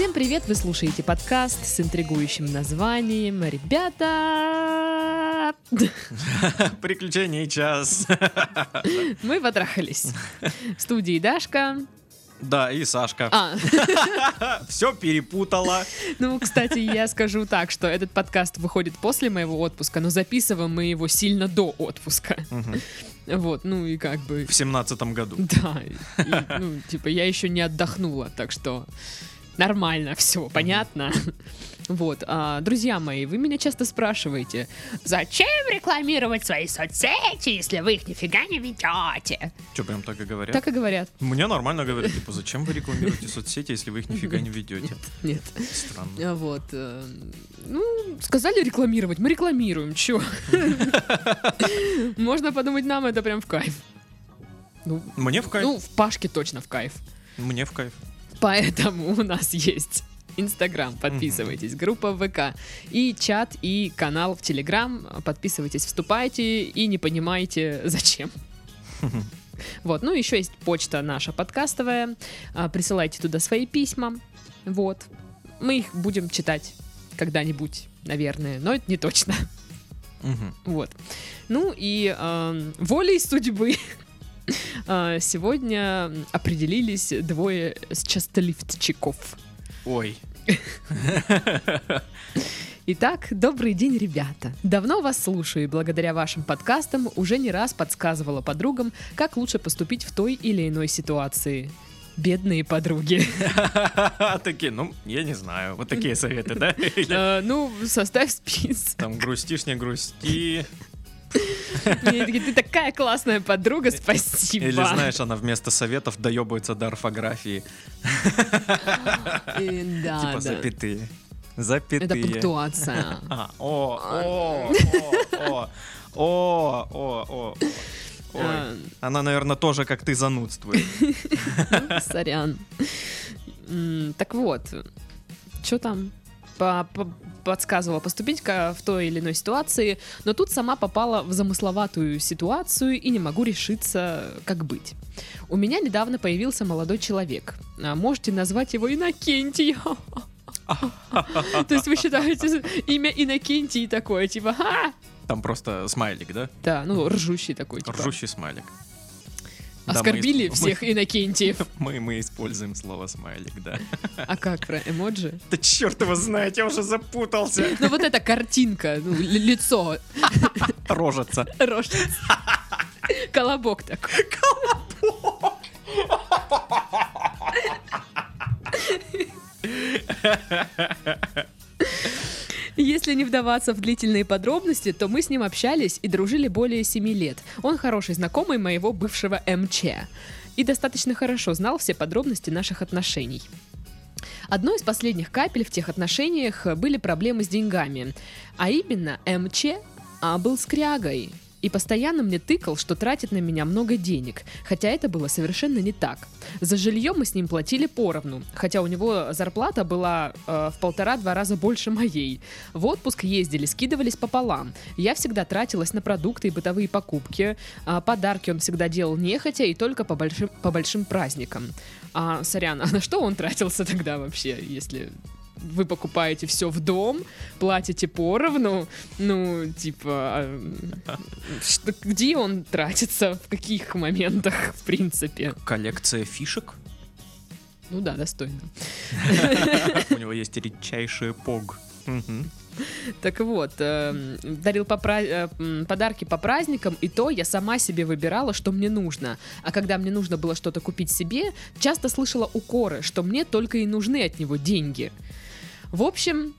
Всем привет! Вы слушаете подкаст с интригующим названием «Ребята...» Приключений час. Мы потрахались. В студии Дашка. Да, и Сашка. А, Все перепутала. ну, кстати, я скажу так, что этот подкаст выходит после моего отпуска, но записываем мы его сильно до отпуска. Мгм. Вот, ну и как бы... В семнадцатом году. Да, и, ну, типа, я еще не отдохнула, так что нормально все, понятно? Вот, а, друзья мои, вы меня часто спрашиваете, зачем рекламировать свои соцсети, если вы их нифига не ведете? Че, прям так и говорят? Так и говорят. Мне нормально говорят, типа, зачем вы рекламируете соцсети, если вы их нифига не ведете? Нет. Странно. А Вот. э, Ну, сказали рекламировать, мы рекламируем, чё? Можно подумать, нам это прям в кайф. Ну, Мне в кайф. ну, в Пашке точно в кайф. Мне в кайф. Поэтому у нас есть Инстаграм, подписывайтесь, группа ВК, и чат, и канал в Телеграм, подписывайтесь, вступайте и не понимаете зачем. Вот, ну еще есть почта наша подкастовая, а, присылайте туда свои письма, вот. Мы их будем читать когда-нибудь, наверное, но это не точно. Мгм. Вот. Ну и эм, волей судьбы э, сегодня определились двое счастливчиков. Ой. Итак, добрый день, ребята. Давно вас слушаю, и благодаря вашим подкастам уже не раз подсказывала подругам, как лучше поступить в той или иной ситуации. Бедные подруги. Такие, ну, я не знаю. Вот такие советы, да? Э, Ну, составь список. Там грустишь, не грусти. Ты такая классная подруга, спасибо. Или, знаешь, она вместо советов доебывается до орфографии. Э, Типа запятые. Запятые. Это пунктуация. А, о, о, о, о, о, о, о. Ой. А. Она, наверное, тоже, как ты, занудствует. Сорян. Так вот, что там? По- по- Подсказывала поступить в той или иной ситуации, но тут сама попала в замысловатую ситуацию и не могу решиться, как быть. У меня недавно появился молодой человек. А Можете назвать его Иннокентий. То есть вы считаете имя Иннокентий такое, типа! Там просто смайлик, да? Да, ну, ржущий такой, типа. Ржущий смайлик. Да, мы Оскорбили всех Иннокентиев. Мы, мы используем слово смайлик, да. А как про эмоджи? Да черт его знает, я уже запутался. Ну вот эта картинка, ну, ли- лицо, Рожица. рожица. Колобок такой. Если не вдаваться в длительные подробности, то мы с ним общались и дружили более 7 лет. Он хороший знакомый моего бывшего МЧ. И достаточно хорошо знал все подробности наших отношений. Одной из последних капель в тех отношениях были проблемы с деньгами. А именно, МЧ а, был скрягой и постоянно мне тыкал, что тратит на меня много денег, хотя это было совершенно не так. За жилье мы с ним платили поровну, хотя у него зарплата была э, в полтора-два раза больше моей. В отпуск ездили, скидывались пополам. Я всегда тратилась на продукты и бытовые покупки. А подарки он всегда делал нехотя и только по большим, по большим праздникам. А, сорян, а на что он тратился тогда вообще, если вы покупаете все в дом, платите поровну, ну, типа, а, что- где он тратится, в каких моментах, в принципе? Коллекция фишек. Ну да, достойно. У него есть редчайший пог. Так вот, эм, дарил по пра- э, подарки по праздникам, и то я сама себе выбирала, что мне нужно. А когда мне нужно было что-то купить себе, часто слышала укоры, что мне только и нужны от него деньги. В общем,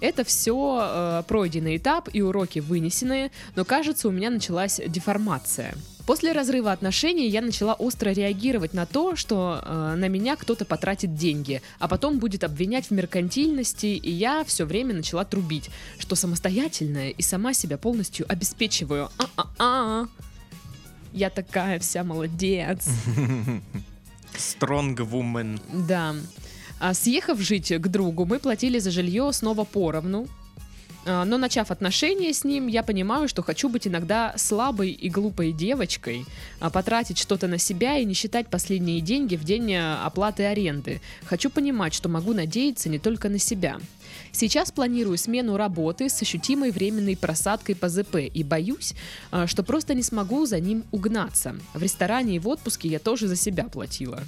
это все пройденный этап и уроки вынесенные, но кажется, у меня началась деформация. После разрыва отношений я начала остро реагировать на то, что э, на меня кто-то потратит деньги, а потом будет обвинять в меркантильности, и я все время начала трубить, что самостоятельная и сама себя полностью обеспечиваю. А-а-а. Я такая вся молодец. Strong woman. Да. А съехав жить к другу, мы платили за жилье снова поровну. А, Но начав отношения с ним, я понимаю, что хочу быть иногда слабой и глупой девочкой, а, потратить что-то на себя и не считать последние деньги в день э, оплаты аренды. Хочу понимать, что могу надеяться не только на себя. Сейчас планирую смену работы с ощутимой временной просадкой по ЗП и боюсь, а, что просто не смогу за ним угнаться. В ресторане и в отпуске я тоже за себя платила.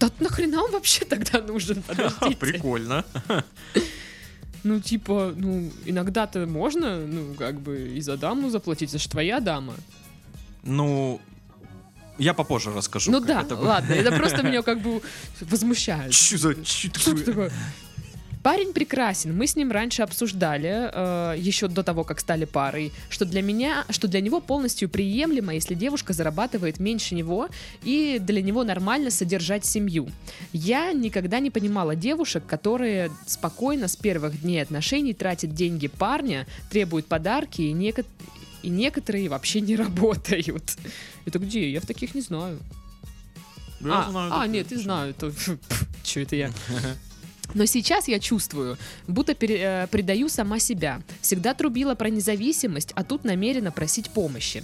Да нахрена он вообще тогда нужен? Подождите. Прикольно. Ну, типа, ну, иногда-то можно, ну, как бы и за даму заплатить, это же твоя дама. Ну, я попозже расскажу. ну да, это ладно, это просто меня как бы возмущает. Чё за... Что такое? Парень прекрасен. Мы с ним раньше обсуждали, э, еще до того, как стали парой, что для меня, что для него полностью приемлемо, если девушка зарабатывает меньше него, и для него нормально содержать семью. Я никогда не понимала девушек, которые спокойно с первых дней отношений тратят деньги парня, требуют подарки, и, неко- и некоторые вообще не работают. Это где? Я в таких не знаю. Я а, знаю а, нет, и знаю. То, что это я? Но сейчас я чувствую, будто пере- э, предаю сама себя. Всегда трубила про независимость, а тут намерена просить помощи.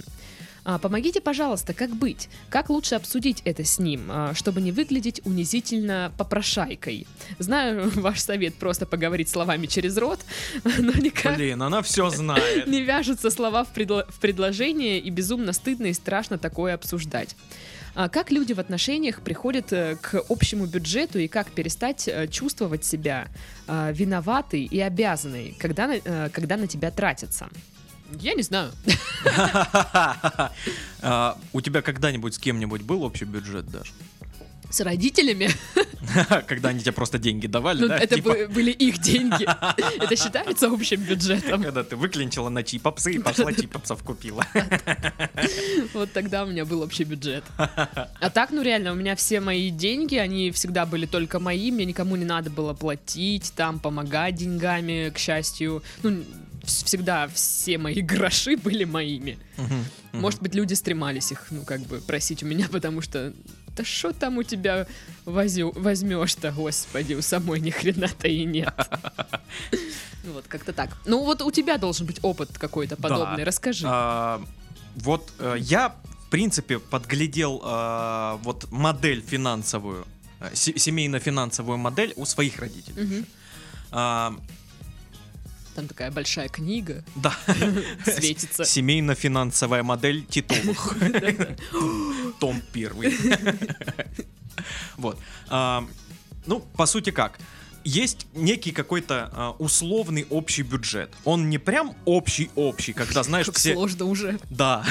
А, помогите, пожалуйста, как быть? Как лучше обсудить это с ним, а, чтобы не выглядеть унизительно попрошайкой? Знаю ваш совет просто поговорить словами через рот, но никак Блин, она все знает. не вяжутся слова в, предло- в предложение, и безумно стыдно и страшно такое обсуждать. А как люди в отношениях приходят э, к общему бюджету и как перестать э, чувствовать себя э, виноватой и обязанной, когда на, когда на тебя тратятся? Я не знаю. А, У тебя когда-нибудь с кем-нибудь был общий бюджет даже? С родителями? Когда они тебе просто деньги давали, Ну, да? это Типа, бы- были их деньги. Это считается общим бюджетом. Когда ты выклинчила на чипопсы и пошла чипопсов купила. Вот тогда у меня был общий бюджет. А так, ну реально, у меня все мои деньги, они всегда были только мои, мне никому не надо было платить, там, помогать деньгами, к счастью. Ну, вс- всегда все мои гроши были моими. Может быть, люди стремались их, ну, как бы, просить у меня, потому что да что там у тебя возьмешь-то, господи, у самой ни хрена-то и нет. Ну, Вот, как-то так. Ну, вот у тебя должен быть опыт какой-то подобный, расскажи. А, Вот э, я, в принципе, подглядел э, вот модель финансовую, э, се- семейно-финансовую модель у своих родителей. Там такая большая книга Да. светится. Семейно-финансовая модель Титовых. Том первый. Вот. А, Ну, по сути как? Есть некий какой-то а, условный общий бюджет. Он не прям общий-общий, когда, знаешь, Как все... сложно уже. Да,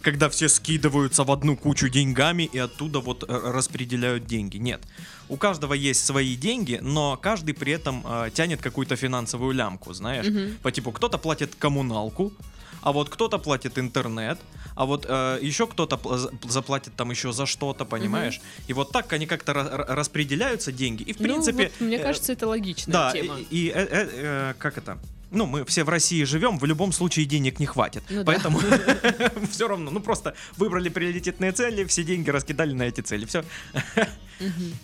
когда все скидываются в одну кучу деньгами и оттуда вот э, распределяют деньги. Нет. У каждого есть свои деньги, но каждый при этом э, тянет какую-то финансовую лямку, знаешь. Мгм. По типу, кто-то платит коммуналку, а вот кто-то платит интернет, а вот э, еще кто-то пл- за- заплатит там еще за что-то, понимаешь? И вот так они как-то ра- ра- распределяются деньги. И в Ну, принципе... вот мне э, кажется, это логичная да, тема. и, и, э, э, э, как это? Ну, мы все в России живем, в любом случае денег не хватит. Ну да. Поэтому все равно, ну просто выбрали приоритетные цели, все деньги раскидали на эти цели. Все.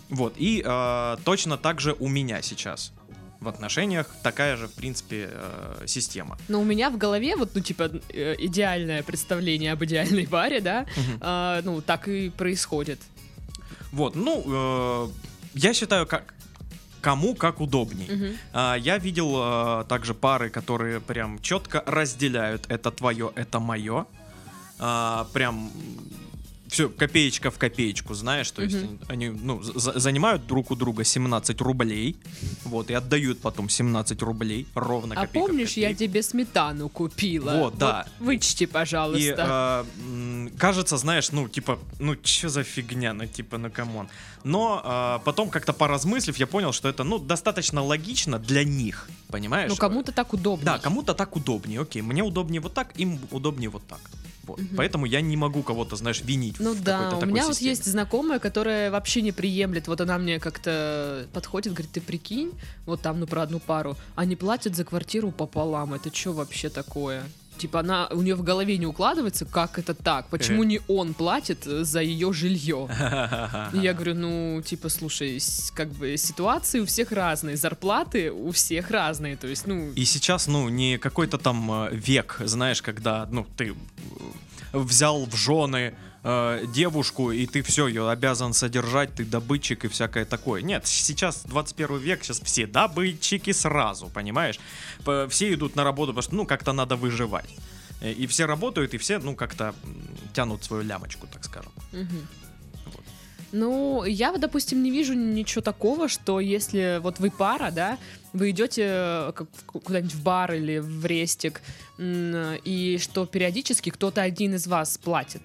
Вот. И э, точно так же у меня сейчас. В отношениях такая же, в принципе, э, система. Но у меня в голове вот, ну, типа, э, идеальное представление об идеальной паре, да, а, ну, так и происходит. Вот, ну, э, я считаю, как кому как удобней. Мгм. А, Я видел э, также пары, которые прям четко разделяют это твое, это мое. А, Прям все копеечка в копеечку, знаешь, то есть Мгм. они ну, за- занимают друг у друга 17 рублей, вот, и отдают потом 17 рублей, ровно А помнишь, я тебе сметану купила? Вот, да. Вычти, И пожалуйста. э, м, кажется, знаешь, ну, типа, ну, что за фигня, ну, типа, ну, come on. Но э, потом, как-то поразмыслив, я понял, что это, ну, достаточно логично для них, понимаешь? ну, кому-то так удобнее. Да, кому-то так удобнее, окей. Мне удобнее вот так, им удобнее вот так. Вот. Мгм. Поэтому я не могу кого-то, знаешь, винить Ну в да, у меня вот системе. есть знакомая, которая вообще не приемлет. Вот она мне как-то подходит, говорит, ты прикинь, вот там, ну, про одну пару, они платят за квартиру пополам. Это что вообще такое? Типа она у нее в голове не укладывается, как это так, почему не он платит э, за ее жилье. И я говорю, ну, типа, слушай, как бы ситуации у всех разные, зарплаты у всех разные, то есть, ну, И сейчас, ну, не какой-то там э, век, знаешь, когда, ну, ты э, взял в жены э, девушку, и ты все, ее обязан содержать, ты добытчик и всякое такое. Нет, сейчас 21 век, сейчас все добытчики сразу, понимаешь? Все идут на работу, потому что, ну, как-то надо выживать. Э, И все работают, и все, ну, как-то тянут свою лямочку, так скажем. Ну, я, допустим, не вижу ничего такого, что если вот вы пара, да, вы идете э, куда-нибудь в бар или в рестик, и что периодически кто-то один из вас платит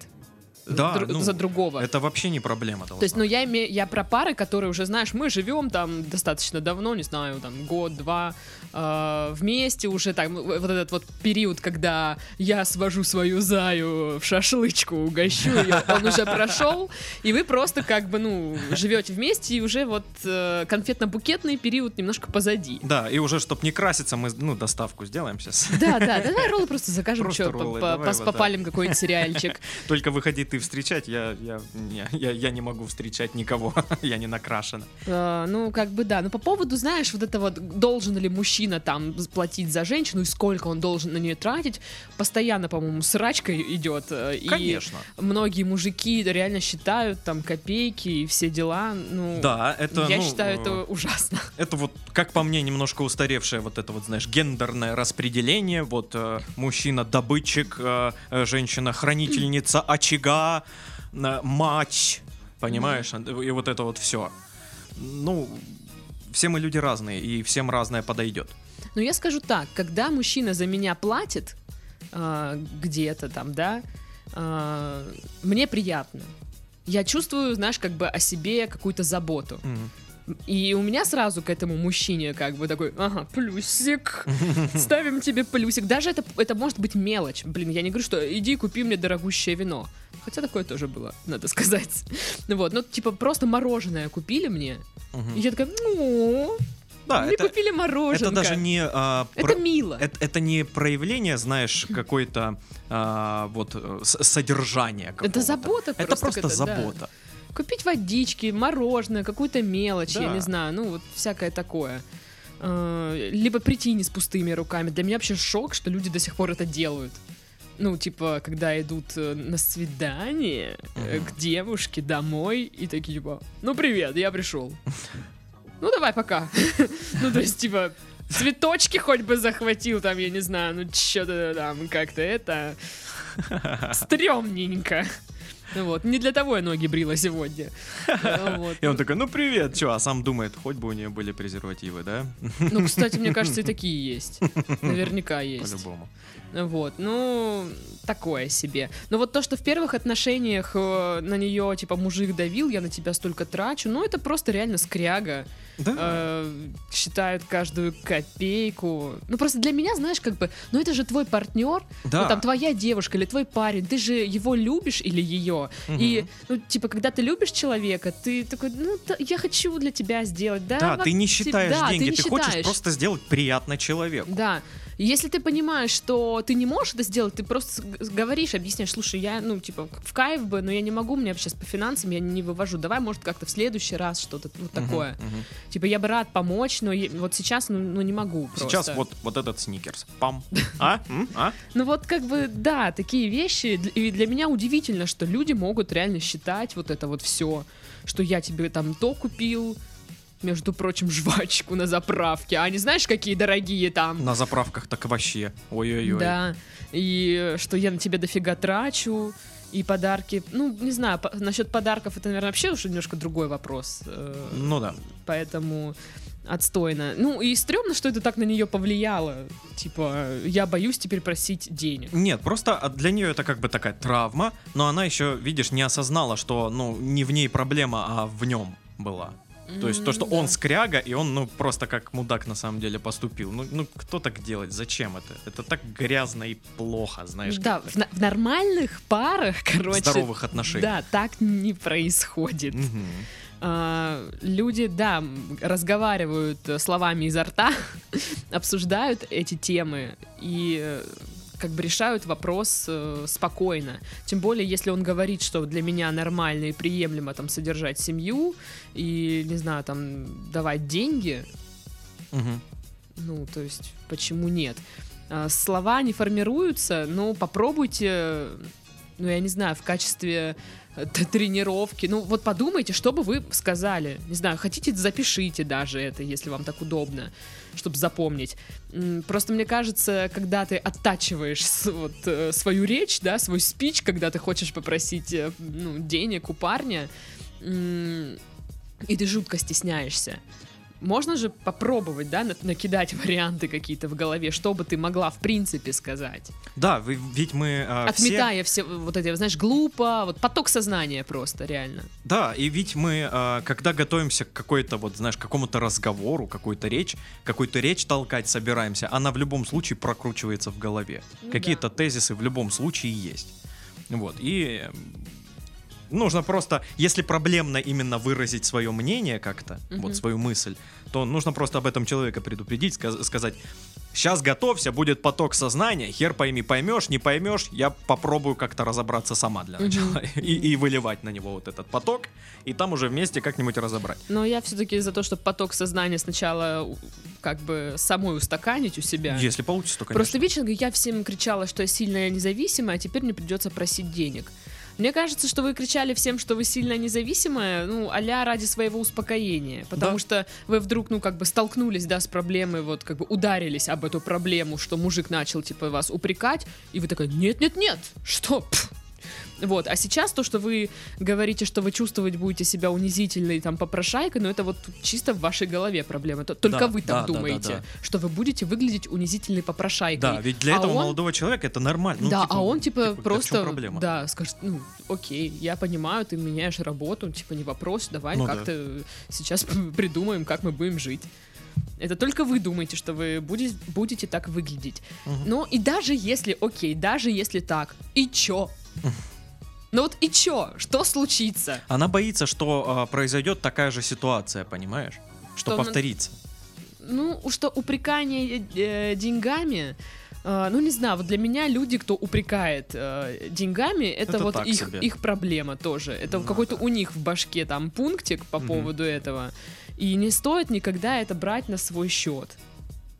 Да, дру- ну, за другого. Это вообще не проблема. То есть, ну, я имею, я про пары, которые уже, знаешь, мы живем там достаточно давно, не знаю, там, год-два, э, вместе уже, там, вот этот вот период, когда я свожу свою заю в шашлычку, угощу ее, он уже прошел, и вы просто как бы, ну, живете вместе, и уже вот э, конфетно-букетный период немножко позади. Да, и уже, чтобы не краситься, мы, ну, доставку сделаем сейчас. Да, да, давай роллы просто закажем, Просто что, роллы, давай вот, да. попалим какой-нибудь сериальчик. Только выходи ты встречать, я, я, не, я, я не могу встречать никого, я не накрашена. Э, ну, как бы да. Но по поводу, знаешь, вот это вот, должен ли мужчина там платить за женщину и сколько он должен на нее тратить, постоянно, по-моему, срачка идет. э, И Конечно. многие мужики реально считают там копейки и все дела. Ну, Да, это, я ну, считаю, э, это ужасно. Это вот, как по мне, немножко устаревшее вот это вот, знаешь, гендерное распределение. Вот э, мужчина добытчик, э, э, женщина хранительница очага, э, мать, понимаешь? И вот это вот все. Ну, все мы люди разные, и всем разное подойдет. Но я скажу так, когда мужчина за меня платит а, где-то там, да, а, мне приятно. Я чувствую, знаешь, как бы о себе какую-то заботу. Мгм. И у меня сразу к этому мужчине как бы такой, ага, плюсик, ставим тебе плюсик. Даже это, это может быть мелочь. Блин, я не говорю, что иди купи мне дорогущее вино. Хотя такое тоже было, надо сказать. Ну вот, ну типа просто мороженое купили мне. Мгм. И я такая, ну, Да, мне это, купили мороженое. это даже не... а, Это про- мило. Это, это не проявление, знаешь, какой-то а, вот э, содержания какого-то. забота Это просто просто какая-то, да. забота. Купить водички, мороженое, какую-то мелочь, я Да. не знаю, ну вот всякое такое. Э, Либо прийти не с пустыми руками. Для меня вообще шок, что люди до сих пор это делают. Ну, типа, когда идут э, на свидание э, к девушке домой и такие, типа, ну привет, я пришел. Ну давай, пока. Ну, то есть, типа, цветочки хоть бы захватил, там, я не знаю, ну что-то там как-то это... Стремненько. Ну вот, не для того я ноги брила сегодня. И он такой, ну привет, чё, а сам думает, хоть бы у нее были презервативы, да? Ну, кстати, мне кажется, и такие есть. Наверняка есть. По-любому. Вот, ну, такое себе. Но вот то, что в первых отношениях э, на нее, типа, мужик давил, я на тебя столько трачу, ну, это просто реально скряга. Да. Э, считают каждую копейку. Ну, просто для меня, знаешь, как бы, ну, это же твой партнер, да. ну, там, твоя девушка или твой парень, ты же его любишь или ее. И, ну, типа, когда ты любишь человека, ты такой, ну, я хочу для тебя сделать, да? Да, ты не считаешь да, деньги, ты, ты, не хочешь считаешь. просто сделать приятно человеку. Да. Если ты понимаешь, что ты не можешь это сделать, ты просто говоришь, объясняешь, слушай, я, ну, типа, в кайф бы, но я не могу, мне сейчас по финансам я не вывожу. Давай, может, как-то в следующий раз что-то вот такое. мгм. Типа, я бы рад помочь, но е- вот сейчас, ну, ну, не могу просто. Сейчас вот, вот этот сникерс. Пам. А? М? А? Ну вот как бы, да, такие вещи. И для меня удивительно, что люди могут реально считать вот это вот все, что я тебе там то купил, между прочим, жвачку на заправке, а не знаешь, какие дорогие там. На заправках так вообще. Ой-ой-ой. Да, и что я на тебя дофига трачу, и подарки. Ну, не знаю, по- насчет подарков это, наверное, вообще уже немножко другой вопрос. э, Ну да. Поэтому отстойно. Ну, и стрёмно, что это так на нее повлияло. Типа, я боюсь теперь просить денег. Нет, просто для нее это как бы такая травма, но она еще, видишь, не осознала, что, ну, не в ней проблема, а в нем была. То есть то, что он скряга, и он, ну, просто как мудак на самом деле поступил. Ну, ну кто так делает? Зачем это? Это так грязно и плохо, знаешь. Да, в, на- в нормальных парах, короче. Здоровых отношений. Да, так не происходит. А, люди, да, разговаривают э, словами изо рта, обсуждают эти темы, и э, как бы решают вопрос э, спокойно. Тем более, если он говорит, что для меня нормально и приемлемо там содержать семью и, не знаю, там давать деньги, Мгм. ну, то есть, почему нет? А, Слова не формируются, но попробуйте, ну, я не знаю, в качестве э, тренировки. Ну, вот подумайте, что бы вы сказали. Не знаю, хотите, запишите даже это, если вам так удобно, чтобы запомнить. Просто мне кажется, когда ты оттачиваешь вот, э, свою речь, да, свой спич, когда ты хочешь попросить э, ну, денег у парня, и ты жутко стесняешься. Можно же попробовать, да, на- накидать варианты какие-то в голове, что бы ты могла в принципе сказать. Да, вы- ведь мы все... Отметая все вот эти, знаешь, глупо, вот поток сознания просто, реально. Да, и ведь мы, а, когда готовимся к какой-то, вот, знаешь, какому-то разговору, какую-то речь, какую-то речь толкать собираемся, она в любом случае прокручивается в голове. Ну Какие-то тезисы в любом случае есть. Вот, и нужно просто, если проблемно именно выразить свое мнение как-то, Мгм. вот свою мысль, то нужно просто об этом человека предупредить, сказ- сказать, сейчас готовься, будет поток сознания, хер пойми, поймешь, не поймешь, я попробую как-то разобраться сама для начала и, и выливать на него вот этот поток, и там уже вместе как-нибудь разобрать. Но я все-таки за то, чтобы поток сознания сначала как бы самой устаканить у себя. Если получится, то, конечно. Просто видишь, я всем кричала, что я сильная независимая, а теперь мне придется просить денег. Мне кажется, что вы кричали всем, что вы сильно независимая, ну, а ради своего успокоения. Потому Да. что вы вдруг, ну, как бы столкнулись, да, с проблемой, вот, как бы ударились об эту проблему, что мужик начал, типа, вас упрекать, и вы такая, нет-нет-нет, что? Пф». Вот, а сейчас то, что вы говорите, что вы чувствовать будете себя унизительной, там, попрошайкой, ну, это вот чисто в вашей голове проблема. То- Только Да, вы да, так да, да, думаете, да. что вы будете выглядеть унизительной попрошайкой. Да, ведь для А этого он- молодого человека это нормально. Ну, да, типа, а он типа, чём просто, да, скажет, ну, окей, я понимаю, ты меняешь работу, типа не вопрос, давай Ну да. как-то сейчас придумаем, как мы будем жить. Это только вы думаете, что вы будете, будете так выглядеть. Мгм. Ну и даже если, окей, даже если так, и чё? Ну вот и чё? Что случится? Она боится, что а, произойдет такая же ситуация, понимаешь? Что, Что повторится. Ну, что упрекание э, деньгами, э, ну не знаю, вот для меня люди, кто упрекает э, деньгами, это, Это вот их, себе. их проблема тоже. Это Ну какой-то да. у них в башке там пунктик по Мгм. поводу этого. И не стоит никогда это брать на свой счет.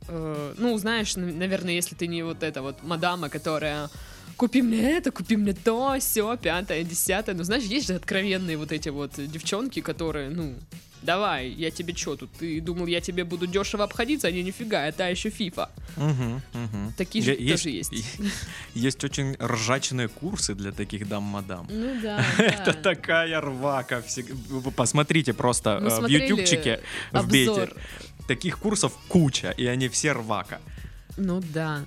Э, ну, знаешь, наверное, если ты не вот эта вот мадама, которая купи мне это, купи мне то, все, пятое, десятое. Ну, знаешь, есть же откровенные вот эти вот девчонки, которые, ну, давай, я тебе что тут, ты думал, я тебе буду дешево обходиться, а не нифига, это еще фифа. Мгм, мгм. Такие же Е- тоже есть. Есть очень ржачные курсы для таких дам-мадам. Ну да, Это такая рвака. посмотрите просто э, в ютубчике, вбейте. Обзор. Таких курсов куча, и они все рвака. Ну да.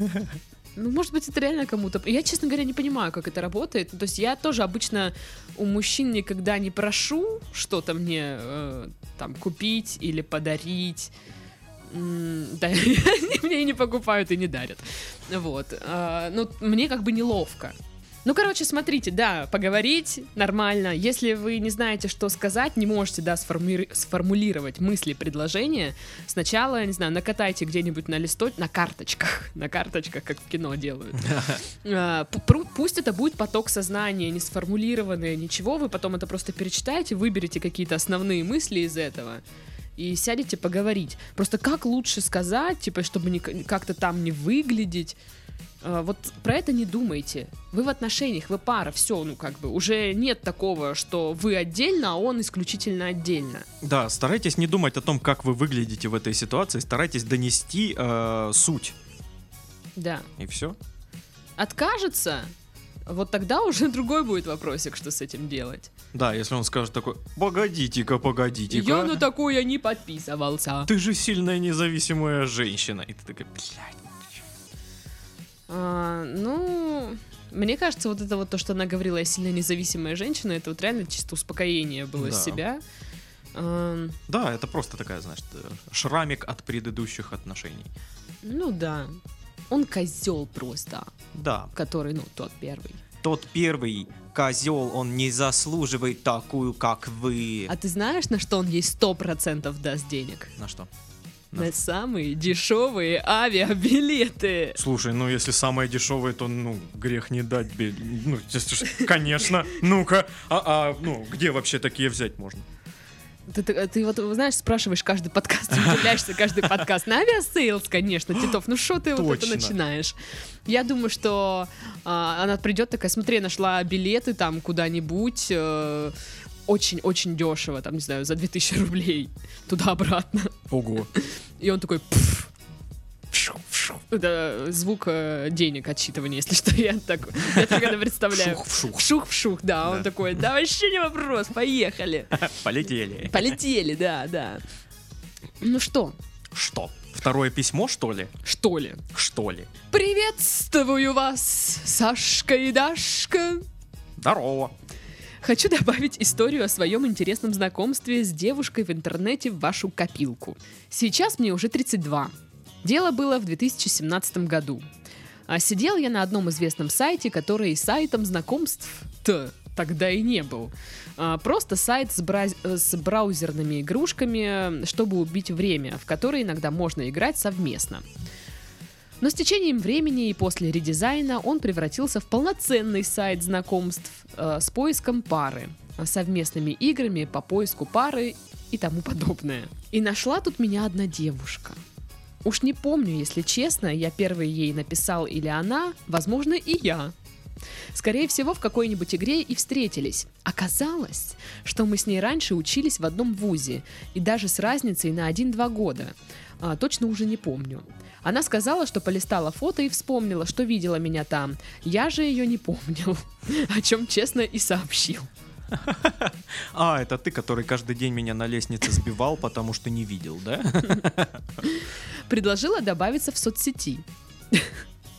Ну, может быть, это реально кому-то... Я, честно говоря, не понимаю, как это работает. То есть я тоже обычно у мужчин никогда не прошу что-то мне э, там купить или подарить. Да, мне и не покупают и не дарят. Вот. Ну, мне как бы неловко. Ну, короче, смотрите, да, поговорить нормально. Если вы не знаете, что сказать, не можете, да, сформи- сформулировать мысли, предложения, сначала, не знаю, накатайте где-нибудь на листочке, на карточках, на карточках, как в кино делают. А, Пусть это будет поток сознания, не сформулированное, ничего, вы потом это просто перечитаете, выберете какие-то основные мысли из этого и сядете поговорить. Просто как лучше сказать, типа, чтобы не как-то там не выглядеть, вот про это не думайте. Вы в отношениях, вы пара, все, ну как бы уже нет такого, что вы отдельно, а он исключительно отдельно. Да, старайтесь не думать о том, как вы выглядите в этой ситуации, старайтесь донести э, суть. Да. И все. Откажется, вот тогда уже другой будет вопросик, что с этим делать. Да, если он скажет такой, погодите-ка, погодите-ка. Я на такое не подписывался. Ты же сильная независимая женщина. И ты такая, блядь. А, ну, мне кажется, вот это вот то, что она говорила, я сильно независимая женщина, это вот реально чисто успокоение было Да. себя. А, Да, это просто такая, э, шрамик от предыдущих отношений. ну да. Он козел просто, Да, который, ну, тот первый. тот первый козел, он не заслуживает такую, как вы. А ты знаешь, на что он ей сто процентов даст денег? На что? На самые дешевые авиабилеты. Слушай, ну если самое дешевое, то ну грех не дать. Ну, конечно. Ну-ка, а, а ну где вообще такие взять можно? Ты, ты- ты вот, знаешь, спрашиваешь каждый подкаст, удивляешься каждый подкаст. На Aviasales, конечно, Титов, ну что ты вот это Точно. начинаешь? Я думаю, что а, она придет такая, смотри, нашла билеты там куда-нибудь, э, очень-очень дешево, там, не знаю, за 2000 рублей туда-обратно. Ого. И он такой... Это звук э, денег отсчитывания, если что, я так, я это представляю. Вшух-вшух. Вшух-вшух, да, он Да. такой, да вообще не вопрос, поехали. Полетели. Полетели, да, да. Ну что, Что? Второе письмо, что ли? что ли? Что ли? Приветствую вас, Сашка и Дашка. Здорово. Хочу добавить историю о своем интересном знакомстве с девушкой в интернете в вашу копилку. Сейчас мне уже 32. Дело было в 2017 году. А сидел я на одном известном сайте, который и сайтом знакомств-то тогда и не был. А, Просто сайт с, бра- с браузерными игрушками, чтобы убить время, в который иногда можно играть совместно. Но с течением времени и после редизайна он превратился в полноценный сайт знакомств э, с поиском пары, совместными играми по поиску пары и тому подобное. И нашла тут меня одна девушка. Уж не помню, если честно, я первый ей написал или она, возможно, и я. Скорее всего, в какой-нибудь игре и встретились. Оказалось, что мы с ней раньше учились в одном вузе, и даже с разницей на 1-2 года. А, точно уже не помню. Она сказала, что полистала фото и вспомнила, что видела меня там. Я же ее не помнил, о чем честно и сообщил. А, это ты, который каждый день меня на лестнице сбивал, потому что не видел, да? Предложила добавиться в соцсети.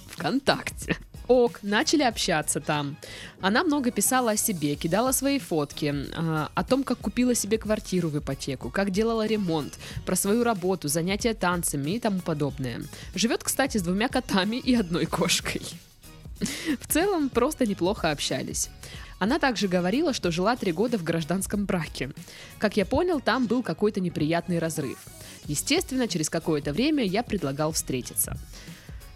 ВКонтакте. Ок, начали общаться там. Она много писала о себе, кидала свои фотки, а, о том, как купила себе квартиру в ипотеку, как делала ремонт, про свою работу, занятия танцами и тому подобное. Живет, кстати, с двумя котами и одной кошкой. В целом, просто неплохо общались. Она также говорила, что жила три года в гражданском браке. Как я понял, там был какой-то неприятный разрыв. Естественно, через какое-то время я предлагал встретиться.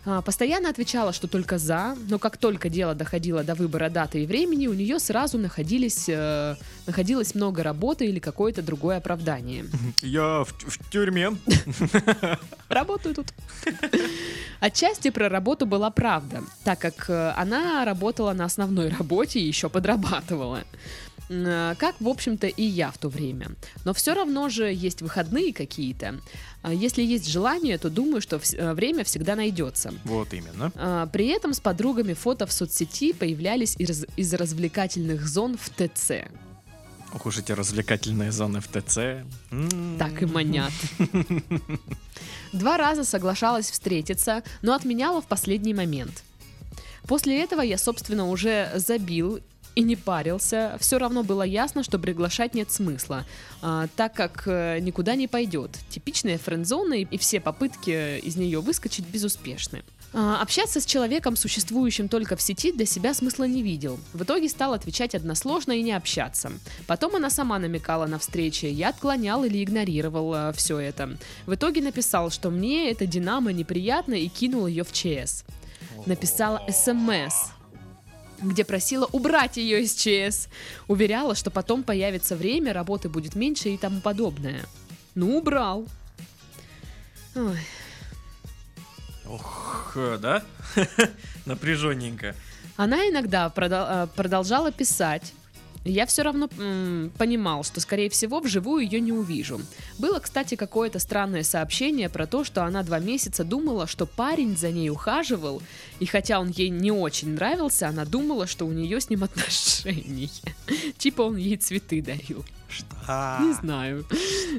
А, Постоянно отвечала, что только за, но как только дело доходило до выбора даты и времени, у нее сразу находились, э, находилось много работы или какое-то другое оправдание. Я в, в тюрьме. Работаю тут. Отчасти про работу была правда, так как э, она работала на основной работе и еще подрабатывала. Э, Как, в общем-то, и я в то время. Но все равно же есть выходные какие-то. А Если есть желание, то думаю, что э, время всегда найдется. Вот именно. А, При этом с подругами фото в соцсети появлялись из, из развлекательных зон в ТЦ. Ох уж эти развлекательные зоны в ТЦ. М. Так и манят. Два раза соглашалась встретиться, но отменяла в последний момент. После этого я, собственно, уже забил и не парился. Все равно было ясно, что приглашать нет смысла, а, так как э, никуда не пойдет. Типичная френдзона и, все попытки из нее выскочить безуспешны. А, Общаться с человеком, существующим только в сети, для себя смысла не видел. В итоге стал отвечать односложно и не общаться. Потом она сама намекала на встречи, я отклонял или игнорировал все это. В итоге написал, что мне это Динамо неприятно и кинул ее в ЧС. Написала СМС, где просила убрать ее из ЧС. Уверяла, что потом появится время, работы будет меньше и тому подобное. Ну, убрал. Ой, Ох, да? Напряженненько. Она иногда э, продолжала писать. Я все равно м, понимал, что, скорее всего, вживую ее не увижу. Было, кстати, какое-то странное сообщение про то, что она два месяца думала, что парень за ней ухаживал, и хотя он ей не очень нравился, она думала, что у нее с ним отношения. Типа он ей цветы дарил. Что? Не знаю.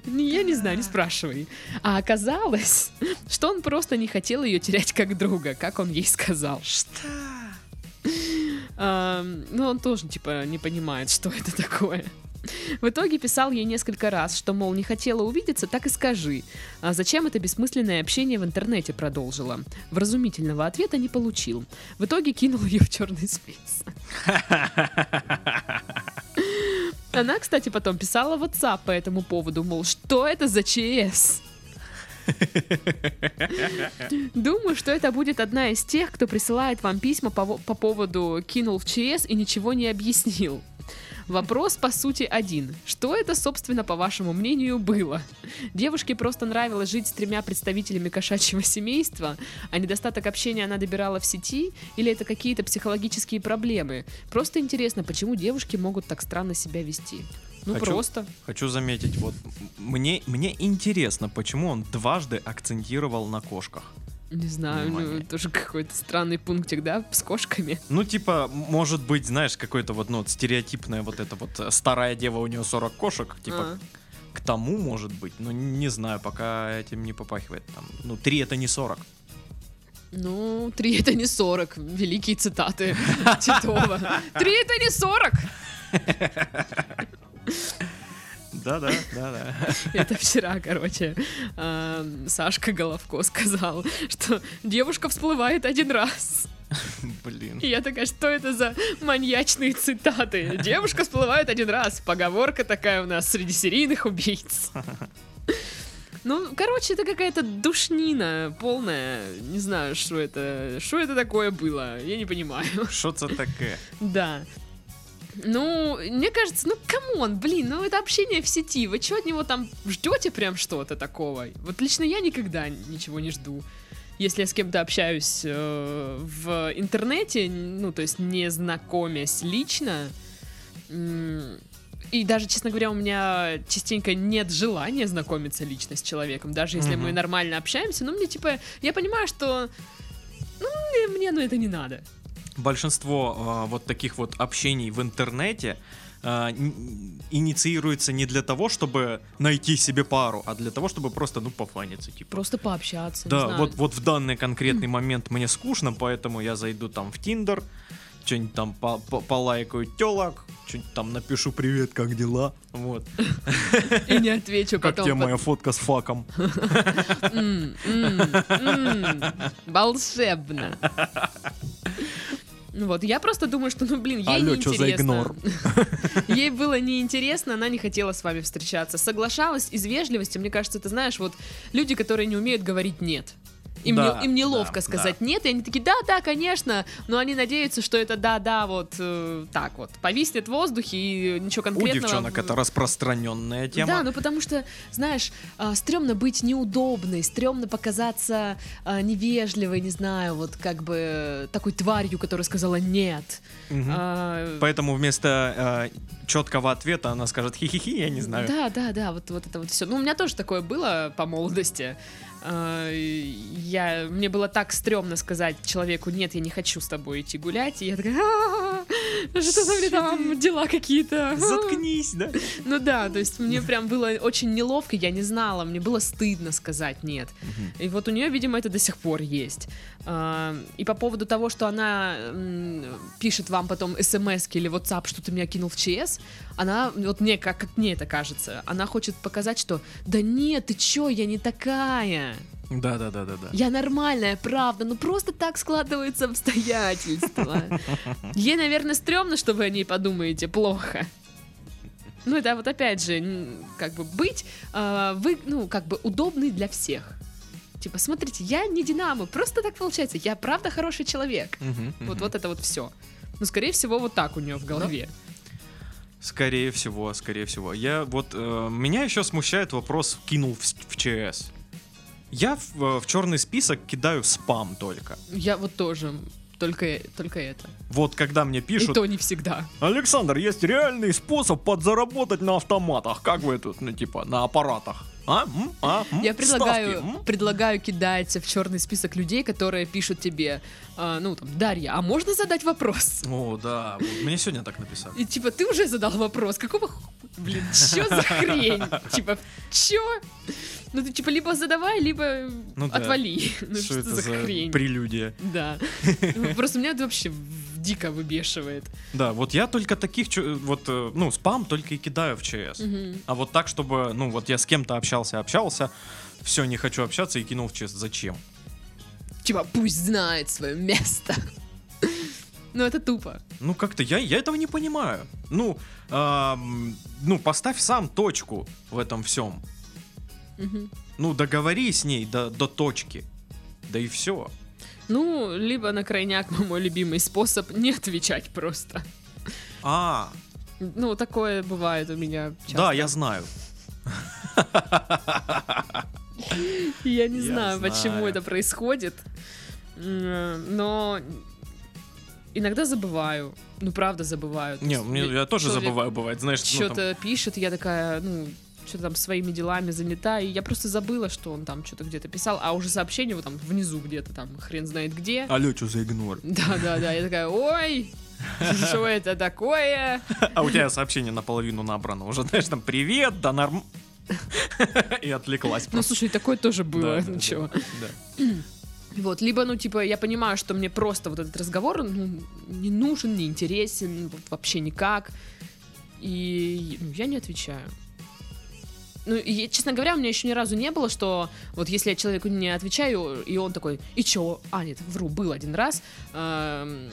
Я не знаю, не спрашивай. А оказалось, что он просто не хотел ее терять как друга, как он ей сказал. Что? Ам, ну, он тоже, типа, не понимает, что это такое. В итоге писал ей несколько раз, что, мол, не хотела увидеться, так и скажи. А зачем это бессмысленное общение в интернете продолжила? Вразумительного ответа не получил. В итоге кинул ее в черный список. Она, кстати, потом писала в WhatsApp по этому поводу, мол, что это за ЧС? Думаю, что это будет одна из тех, кто присылает вам письма по, по поводу кинул в ЧС и ничего не объяснил. Вопрос, по сути, один. Что это, собственно, по вашему мнению, было? Девушке просто нравилось жить с тремя представителями кошачьего семейства, а недостаток общения она добирала в сети, или это какие-то психологические проблемы? Просто интересно, почему девушки могут так странно себя вести? Ну, Хочу- просто. Хочу заметить, вот мне, мне интересно, почему он дважды акцентировал на кошках. Не знаю, ну, Внимание. тоже какой-то странный пунктик, да, с кошками. Ну, типа, может быть, знаешь, какое-то вот, ну, вот стереотипное вот это вот э, старая дева, у нее 40 кошек, типа, А. к тому, может быть, но не знаю, пока этим не попахивает. Там, ну, 3 это не 40. Ну, три это не 40. Великие цитаты Титова. Три это не 40. Да-да, да-да. Это вчера, короче, эм, Сашка Головко сказал, что девушка всплывает один раз. Блин. И я такая, что это за маньячные цитаты? Девушка всплывает один раз. Поговорка такая у нас среди серийных убийц. Ну, короче, это какая-то душнина полная. Не знаю, что это. Что это такое было? Я не понимаю. Что это такое? Да. Ну, мне кажется, ну, come on, блин, ну это общение в сети. Вы что от него там ждете прям что-то такого? Вот лично я никогда ничего не жду. Если я с кем-то общаюсь э, в интернете, ну, то есть не знакомясь лично, и даже, честно говоря, у меня частенько нет желания знакомиться лично с человеком, даже если Мгм. мы нормально общаемся, ну, мне типа, я понимаю, что, ну, мне, мне, ну, это не надо. Большинство а, вот таких вот общений в интернете н- инициируется не для того, чтобы найти себе пару, а для того, чтобы просто, ну, пофаниться, типа. Просто пообщаться. Да, вот, вот в данный конкретный момент мне скучно, поэтому я зайду там в Тиндер, что-нибудь там по- по- полайкаю телок, что-нибудь там напишу привет, как дела, вот. И не отвечу Как потом. тебе под- моя фотка с факом? Волшебно. Ну Вот, я просто думаю, что, ну, блин, ей Алло, чё за неинтересно. игнор? Ей было неинтересно, она не хотела с вами встречаться. Соглашалась из вежливости, мне кажется, ты знаешь, вот люди, которые не умеют говорить «нет». Им, Да, не- им неловко да, сказать нет, и они такие, да, да, конечно, но они надеются, что это да, да, вот э, так вот, повиснет в воздухе и ничего У конкретного. девчонок это распространенная тема. Да, ну потому что, знаешь, а, стрёмно быть неудобной, стрёмно показаться а, невежливой, не знаю, вот как бы такой тварью, которая сказала нет. Мгм. А, Поэтому вместо четкого ответа она скажет хи-хи-хи, я не знаю. Да, да, да, вот, вот это вот все. Ну, у меня тоже такое было по молодости. А, Я, мне было так стрёмно сказать человеку, нет, я не хочу с тобой идти гулять. И я такая, «А, что мне там дела какие-то? Заткнись, да? Ну да, то есть мне прям было очень неловко, я не знала, мне было стыдно сказать нет. И вот у нее, видимо, это до сих пор есть. А, И по поводу того, что она пишет вам потом смс или WhatsApp, что ты меня кинул в ЧС, она, вот мне, как, как мне это кажется, она хочет показать, что да нет, ты чё, я не такая. Да, да, да, да, да. Я нормальная, правда, ну просто так складываются обстоятельства. Ей, наверное, стрёмно, что вы о ней подумаете плохо. Ну, это вот опять же, как бы быть, а, вы, ну, как бы удобный для всех. Типа, смотрите, я не Динамо, просто так получается, я правда хороший человек. Мгм, Вот, мгм. вот это вот все. Ну, скорее всего, вот так у нее в голове. Скорее всего, скорее всего. Я вот э, меня еще смущает вопрос кинул в, в ЧС. Я в, э, в черный список кидаю спам только. Я вот тоже, только, только это. Вот когда мне И пишут, то не всегда. Александр, есть реальный способ подзаработать на автоматах. Как вы тут, ну типа, на аппаратах? А? М? А? М? Я предлагаю, Ставки? Предлагаю кидать в черный список людей, которые пишут тебе, а, ну там, Дарья, а можно задать вопрос? О, да. Мне сегодня так написали. И типа, ты уже задал вопрос, какого ху- Блин, чё за хрень? Типа, чё? Ну ты типа либо задавай, либо Ну да. отвали. Ну Что что это за хрень? прелюдия? Да. Просто меня это вообще дико выбешивает. Да, вот я только таких, вот, э, ну, спам только и кидаю в ЧС. Мгм. А вот так, чтобы, ну, вот я с кем-то общался, общался, все, не хочу общаться и кинул в ЧС. Зачем? Типа, пусть знает свое место. Ну это тупо. Ну, как-то я, я этого не понимаю. Ну, ам, ну, поставь сам точку в этом всем. Мгм. Ну, договори с ней до, до точки. Да и все. Ну, либо на крайняк мой любимый способ не отвечать просто. А, Ну, такое бывает у меня часто. да, я знаю. Я не знаю, почему это происходит. Но иногда забываю. Ну, правда, забываю. Не, есть мне, я тоже забываю, бывает, знаешь, ну, там, Что-то пишет, я такая, ну, что-то там своими делами занята, и я просто забыла, что он там что-то где-то писал, а уже сообщение вот там внизу где-то там хрен знает где. алло, что за игнор? Да, да, да. Я такая, ой, что это такое? А у тебя сообщение наполовину набрано. Уже, знаешь, там, привет, да норм... И отвлеклась Ну, слушай, такое тоже было. Ну да. Вот, либо, ну, типа, я понимаю, что мне просто вот этот разговор, ну, не нужен, не интересен, вот вообще никак. И ну, я не отвечаю. Ну, и, честно говоря, у меня еще ни разу не было, что вот если я человеку не отвечаю, и он такой, и чё? А, нет, вру, был один раз, эм,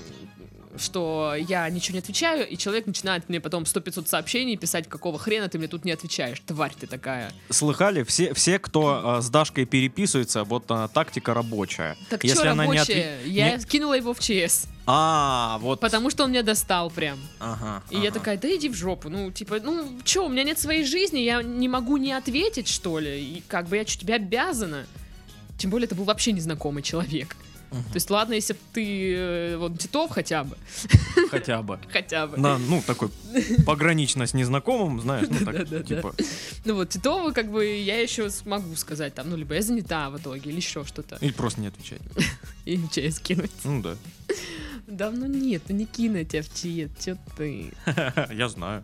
что я ничего не отвечаю, и человек начинает мне потом 100-500 сообщений писать, какого хрена ты мне тут не отвечаешь, тварь ты такая. Слыхали? Все, все кто э, с Дашкой переписывается, вот э, тактика рабочая. Так Если чё она не рабочая? отве- Я не- кинула его в ЧС, А, вот. потому что он меня достал прям. Ага, И я ага. такая, да иди в жопу. Ну, типа, ну, чё, у меня нет своей жизни, я не могу не ответить, что ли? И как бы я что, тебе обязана? Тем более, это был вообще незнакомый человек. Мгм. То есть, ладно, если бы ты, э, вот, Титов хотя бы, Хотя бы. хотя бы. На, ну, такой погранично с незнакомым, знаешь, ну так, типа, Ну вот, Титова, как бы, я еще смогу сказать, там, ну, либо я занята в итоге, или еще что-то. или просто не отвечать. И в ЧС кинуть. Ну да, Да, ну нет, ну не кину тебя в ЧС, чё ты? я знаю.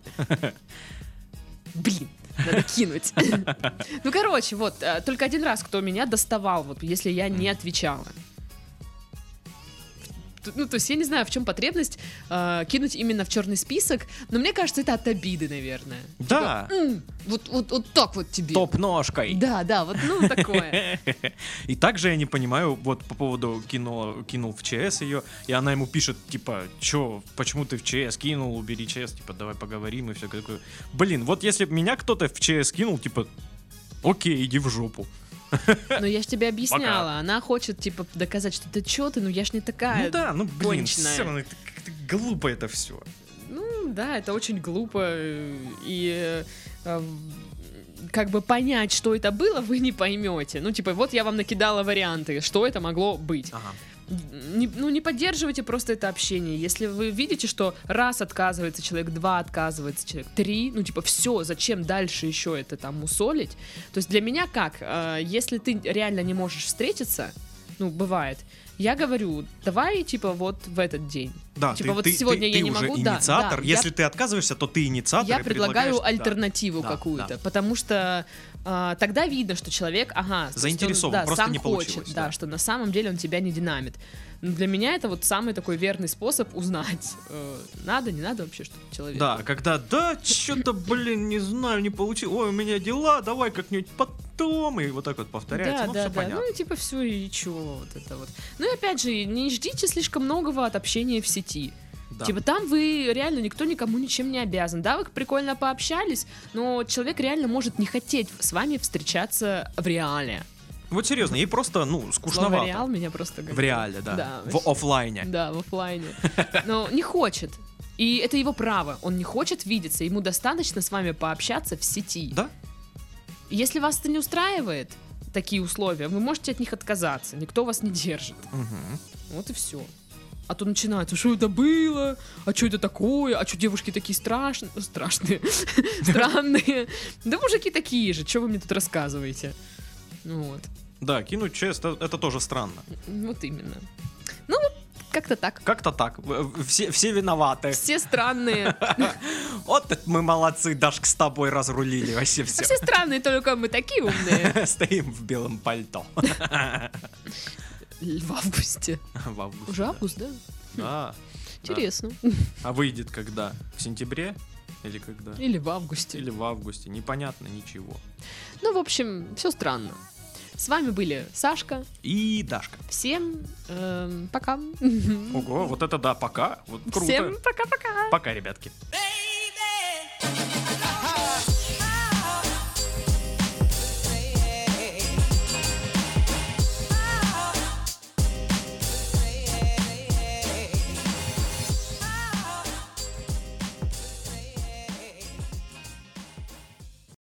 Блин, надо кинуть. Ну, короче, вот, э, только один раз кто меня доставал, вот, если я не отвечала. Ну, то есть я не знаю, в чем потребность э, кинуть именно в черный список, но мне кажется, это от обиды, наверное. Да, М, вот, вот, вот так вот тебе. топ-ножкой. Да, да, вот, ну, такое. И также я не понимаю, вот по поводу кинула, кинул в ЧС ее, и она ему пишет, типа, чё, почему ты в ЧС кинул, убери ЧС, типа, давай поговорим и все такое. Блин, вот если бы меня кто-то в ЧС кинул, типа, окей, иди в жопу. Но я же тебе объясняла, она хочет, типа, доказать, что ты чё ты, ну я ж не такая. ну да, ну блин, конченая. все равно это как-то глупо это все. Ну, да, это очень глупо. И э, э, как бы понять, что это было, вы не поймете. Ну, типа, вот я вам накидала варианты, что это могло быть. Ага. Не- ну, не поддерживайте просто это общение. Если вы видите, что раз отказывается человек, два отказывается человек, три, ну, типа, все, зачем дальше еще это там мусолить? То есть для меня как? Э, Если ты реально не можешь встретиться, ну, бывает, я говорю, давай, типа, вот в этот день. Да, Типа ты, вот ты- сегодня ты- я ты не уже могу, да, инициатор. да, я- Если ты отказываешься, то ты инициатор. Я предлагаю да. альтернативу Да, какую-то, да. потому что а, тогда видно, что человек, ага, есть он, Заинтересован, да, просто сам не хочет, получилось, да, да. что на самом деле он тебя не динамит. Но для меня это вот самый такой верный способ узнать, э, надо, не надо вообще что-то человеку. Да, когда, да, что-то, блин, не знаю, не получилось, ой, у меня дела, давай как-нибудь потом, и вот так вот повторяется, Да, ну, да, все да. понятно. Ну и типа все и чего вот это вот. Ну и опять же, не ждите слишком многого от общения в сети. Да. Типа там вы реально никто никому ничем не обязан. Да, вы прикольно пообщались, но человек реально может не хотеть с вами встречаться в реале. Вот серьезно, ей просто, ну, Слово скучновато. реал меня просто В как-то- реале, да. Да, в вообще. оффлайне. Да, в оффлайне. Но не хочет. И это его право. Он не хочет видеться. Ему достаточно с вами пообщаться в сети. Да? Если вас это не устраивает, такие условия, вы можете от них отказаться. Никто вас не держит. Мгм. Вот и все. А то начинается, что это было, а что это такое, а что девушки такие страшные, страшные, странные. Да мужики такие же, что вы мне тут рассказываете? Ну Вот, Да, кинуть чест, это, тоже странно. вот именно. Ну, как-то так. Как-то так. Все, все виноваты. Все странные. Вот мы молодцы, Дашка, с тобой разрулили вообще А все. все странные, только мы такие умные. Стоим в белом пальто. В августе. В августе. Уже август, да? Да. Да. Интересно. А выйдет когда? В сентябре? Или когда? Или в августе. Или в августе? Непонятно ничего. Ну, в общем, все странно. С вами были Сашка. И Дашка. Всем эм, пока. Ого, вот это да, пока. Вот круто. Всем пока-пока. Пока, ребятки. Baby,